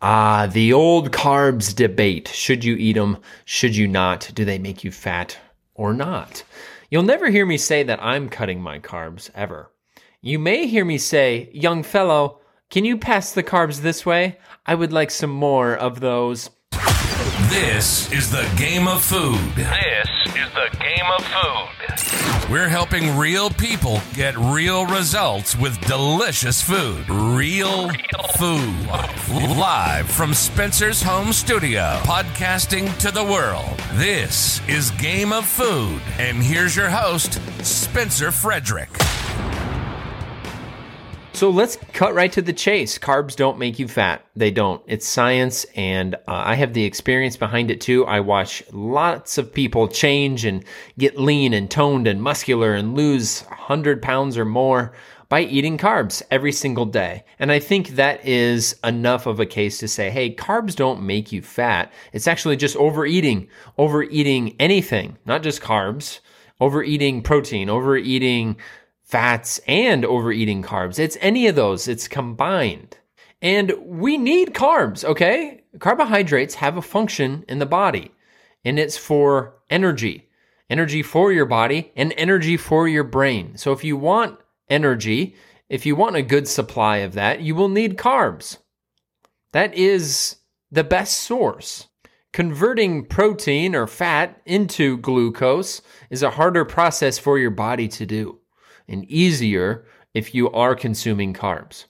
Ah, the old carbs debate. Should you eat them? Should you not? Do they make you fat or not? You'll never hear me say that I'm cutting my carbs ever. You may hear me say, young fellow, can you pass the carbs this way? I would like some more of those. This is the game of food. This is the game of food. We're helping real people get real results with delicious food. Real food. Live from Spencer's home studio, podcasting to the world. This is Game of Food. And here's your host, Spencer Frederick. So let's cut right to the chase. Carbs don't make you fat. They don't. It's science, and uh, I have the experience behind it too. I watch lots of people change and get lean and toned and muscular and lose 100 pounds or more by eating carbs every single day. And I think that is enough of a case to say, hey, carbs don't make you fat. It's actually just overeating, overeating anything, not just carbs, overeating protein, overeating fats, and overeating carbs. It's any of those, it's combined. And we need carbs, okay? Carbohydrates have a function in the body, and it's for energy energy for your body and energy for your brain. So if you want energy, if you want a good supply of that, you will need carbs. That is the best source. Converting protein or fat into glucose is a harder process for your body to do and easier if you are consuming carbs.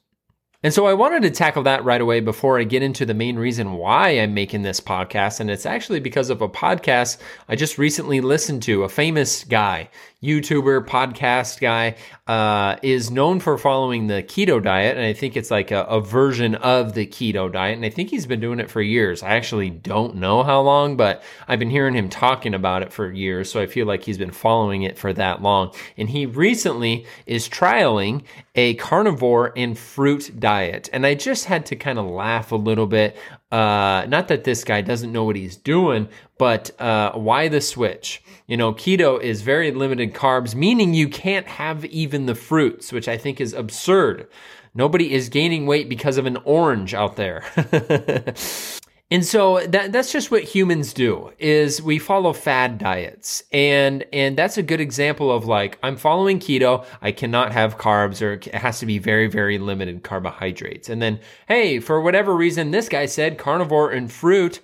And so I wanted to tackle that right away before I get into the main reason why I'm making this podcast. And it's actually because of a podcast I just recently listened to. A famous guy, YouTuber, podcast guy, uh, is known for following the keto diet. And I think it's like a, a version of the keto diet. And I think he's been doing it for years. I actually don't know how long, but I've been hearing him talking about it for years. So I feel like he's been following it for that long. And he recently is trialing a carnivore and fruit diet. And I just had to kind of laugh a little bit. Uh, not that this guy doesn't know what he's doing, but uh, why the switch? You know, keto is very limited carbs, meaning you can't have even the fruits, which I think is absurd. Nobody is gaining weight because of an orange out there. And so that that's just what humans do is we follow fad diets. And and that's a good example of like I'm following keto, I cannot have carbs or it has to be very very limited carbohydrates. And then hey, for whatever reason this guy said carnivore and fruit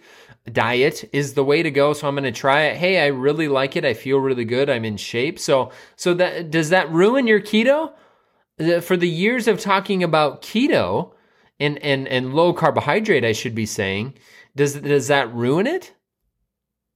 diet is the way to go so i'm going to try it. Hey i really like it. I feel really good. I'm in shape. So so that does that ruin your keto? Uh, for the years of talking about keto and and and low carbohydrate i should be saying does does that ruin it?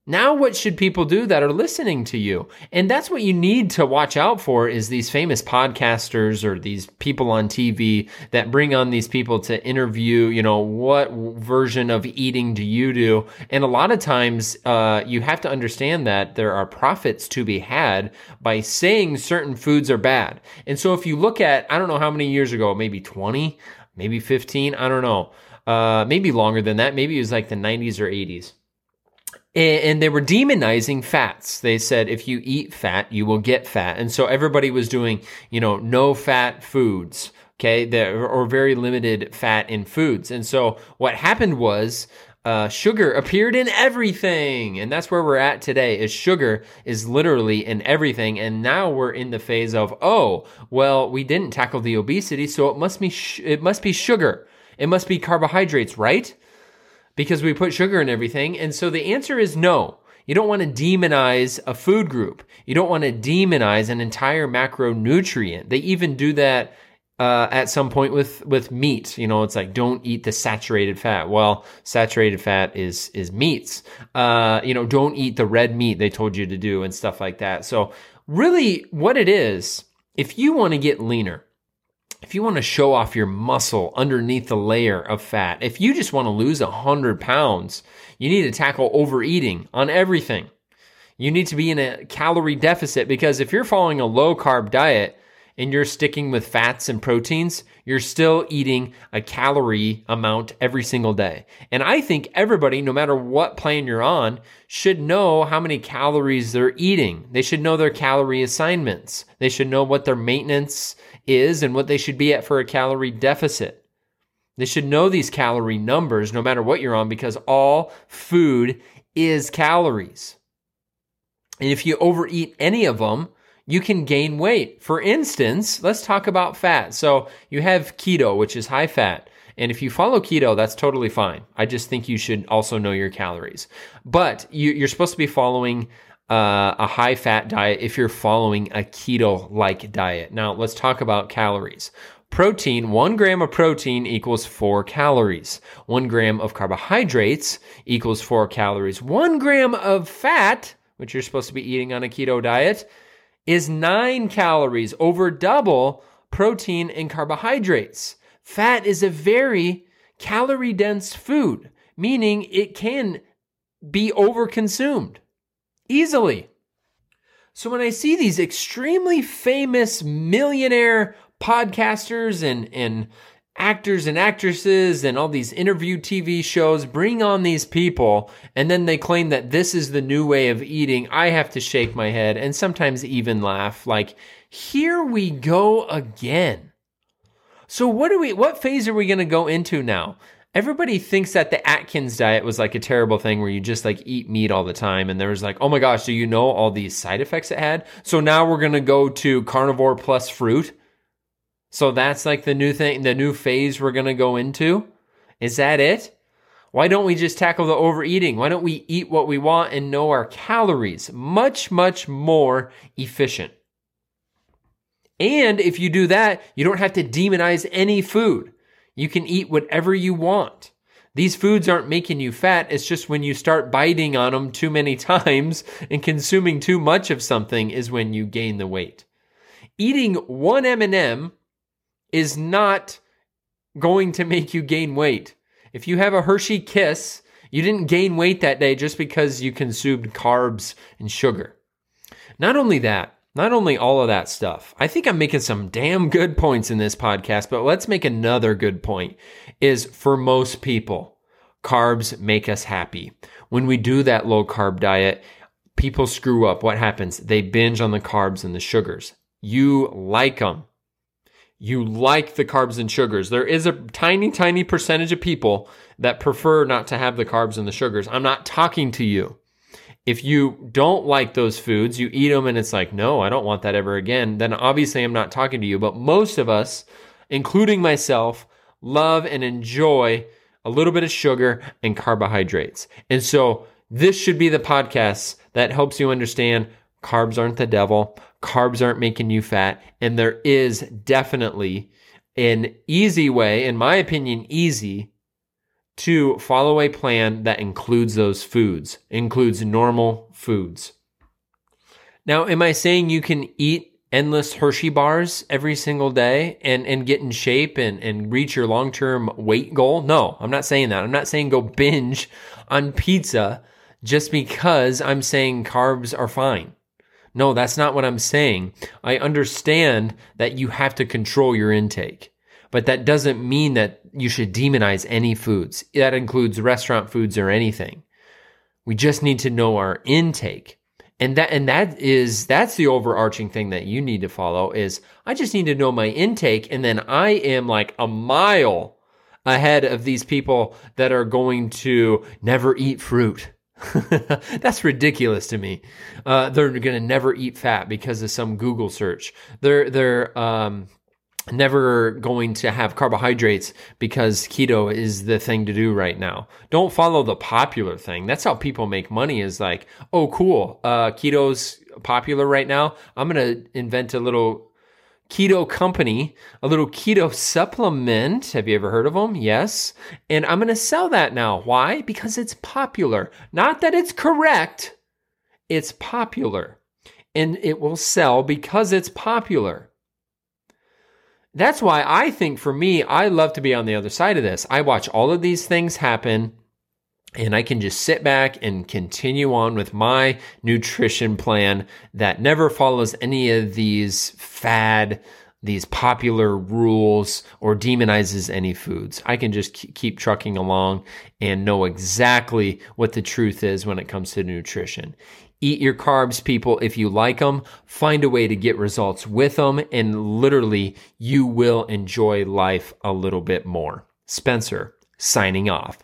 Now what should people do that are listening to you? And that's what you need to watch out for is these famous podcasters or these people on tv that bring on these people to interview you know what version of eating do you do? And a lot of times uh, you have to understand that there are profits to be had by saying certain foods are bad. And so if you look at i don't know how many years ago maybe 20 maybe 15 i don't know uh, maybe longer than that maybe it was like the 90s or 80s and they were demonizing fats. They said if you eat fat, you will get fat. And so everybody was doing, you know, no fat foods, okay, there, or very limited fat in foods. And so what happened was uh, sugar appeared in everything. And that's where we're at today is sugar is literally in everything. And now we're in the phase of, oh, well, we didn't tackle the obesity. So it must be, sh- it must be sugar. It must be carbohydrates, right? because we put sugar in everything. And so the answer is no. You don't want to demonize a food group. You don't want to demonize an entire macronutrient. They even do that uh, at some point with with meat. You know, it's like don't eat the saturated fat. Well, saturated fat is is meats. Uh, you know, don't eat the red meat they told you to do and stuff like that. So really, what it is, if you want to get leaner, if you want to show off your muscle underneath the layer of fat, if you just want to lose 100 pounds, you need to tackle overeating on everything. You need to be in a calorie deficit because if you're following a low carb diet and you're sticking with fats and proteins, you're still eating a calorie amount every single day. And I think everybody, no matter what plan you're on, should know how many calories they're eating. They should know their calorie assignments. They should know what their maintenance is and what they should be at for a calorie deficit. They should know these calorie numbers no matter what you're on because all food is calories. And if you overeat any of them, you can gain weight. For instance, let's talk about fat. So you have keto, which is high fat. And if you follow keto, that's totally fine. I just think you should also know your calories. But you, are supposed to be following uh, a high fat diet if you're following a keto like diet. Now, let's talk about calories. Protein, one gram of protein equals four calories. One gram of carbohydrates equals four calories. One gram of fat, which you're supposed to be eating on a keto diet, is nine calories, over double protein and carbohydrates. Fat is a very calorie dense food, meaning it can be overconsumed easily. So when I see these extremely famous millionaire podcasters and, and actors and actresses and all these interview TV shows bring on these people and then they claim that this is the new way of eating, I have to shake my head and sometimes even laugh like, here we go again. So what are we what phase are we going to go into now? Everybody thinks that the Atkins diet was like a terrible thing where you just like eat meat all the time and there was like, "Oh my gosh, do you know all these side effects it had?" So now we're going to go to carnivore plus fruit. So that's like the new thing, the new phase we're going to go into. Is that it? Why don't we just tackle the overeating? Why don't we eat what we want and know our calories? Much, much more efficient. And if you do that, you don't have to demonize any food. You can eat whatever you want. These foods aren't making you fat. It's just when you start biting on them too many times and consuming too much of something is when you gain the weight. Eating one M&M is not going to make you gain weight. If you have a Hershey Kiss, you didn't gain weight that day just because you consumed carbs and sugar. Not only that, not only all of that stuff, I think I'm making some damn good points in this podcast, but let's make another good point is for most people, carbs make us happy. When we do that low carb diet, people screw up. What happens? They binge on the carbs and the sugars. You like them. You like the carbs and sugars. There is a tiny, tiny percentage of people that prefer not to have the carbs and the sugars. I'm not talking to you if you don't like those foods, you eat them and it's like, no, I don't want that ever again, then obviously I'm not talking to you. But most of us, including myself, love and enjoy a little bit of sugar and carbohydrates. And so this should be the podcast that helps you understand carbs aren't the devil, carbs aren't making you fat, and there is definitely an easy way, in my opinion, easy to follow a plan that includes those foods, includes normal foods. Now, am I saying you can eat endless Hershey bars every single day and, and get in shape and, and reach your long term weight goal? No, I'm not saying that. I'm not saying go binge on pizza just because I'm saying carbs are fine. No, that's not what I'm saying. I understand that you have to control your intake. But that doesn't mean that you should demonize any foods. That includes restaurant foods or anything. We just need to know our intake. And that and that is that's the overarching thing that you need to follow is I just need to know my intake and then I am like a mile ahead of these people that are going to never eat fruit. That's ridiculous to me. Uh, they're going to never eat fat because of some Google search. They're they're um, never going to have carbohydrates because keto is the thing to do right now. Don't follow the popular thing. That's how people make money is like, oh, cool. Uh, keto's popular right now. I'm going to invent a little keto company, a little keto supplement. Have you ever heard of them? Yes. And I'm going to sell that now. Why? Because it's popular. Not that it's correct. It's popular and it will sell because it's popular. That's why I think for me, I love to be on the other side of this. I watch all of these things happen and I can just sit back and continue on with my nutrition plan that never follows any of these fad, these popular rules or demonizes any foods. I can just keep trucking along and know exactly what the truth is when it comes to nutrition. Eat your carbs, people, if you like them. Find a way to get results with them, and literally, you will enjoy life a little bit more. Spencer, signing off.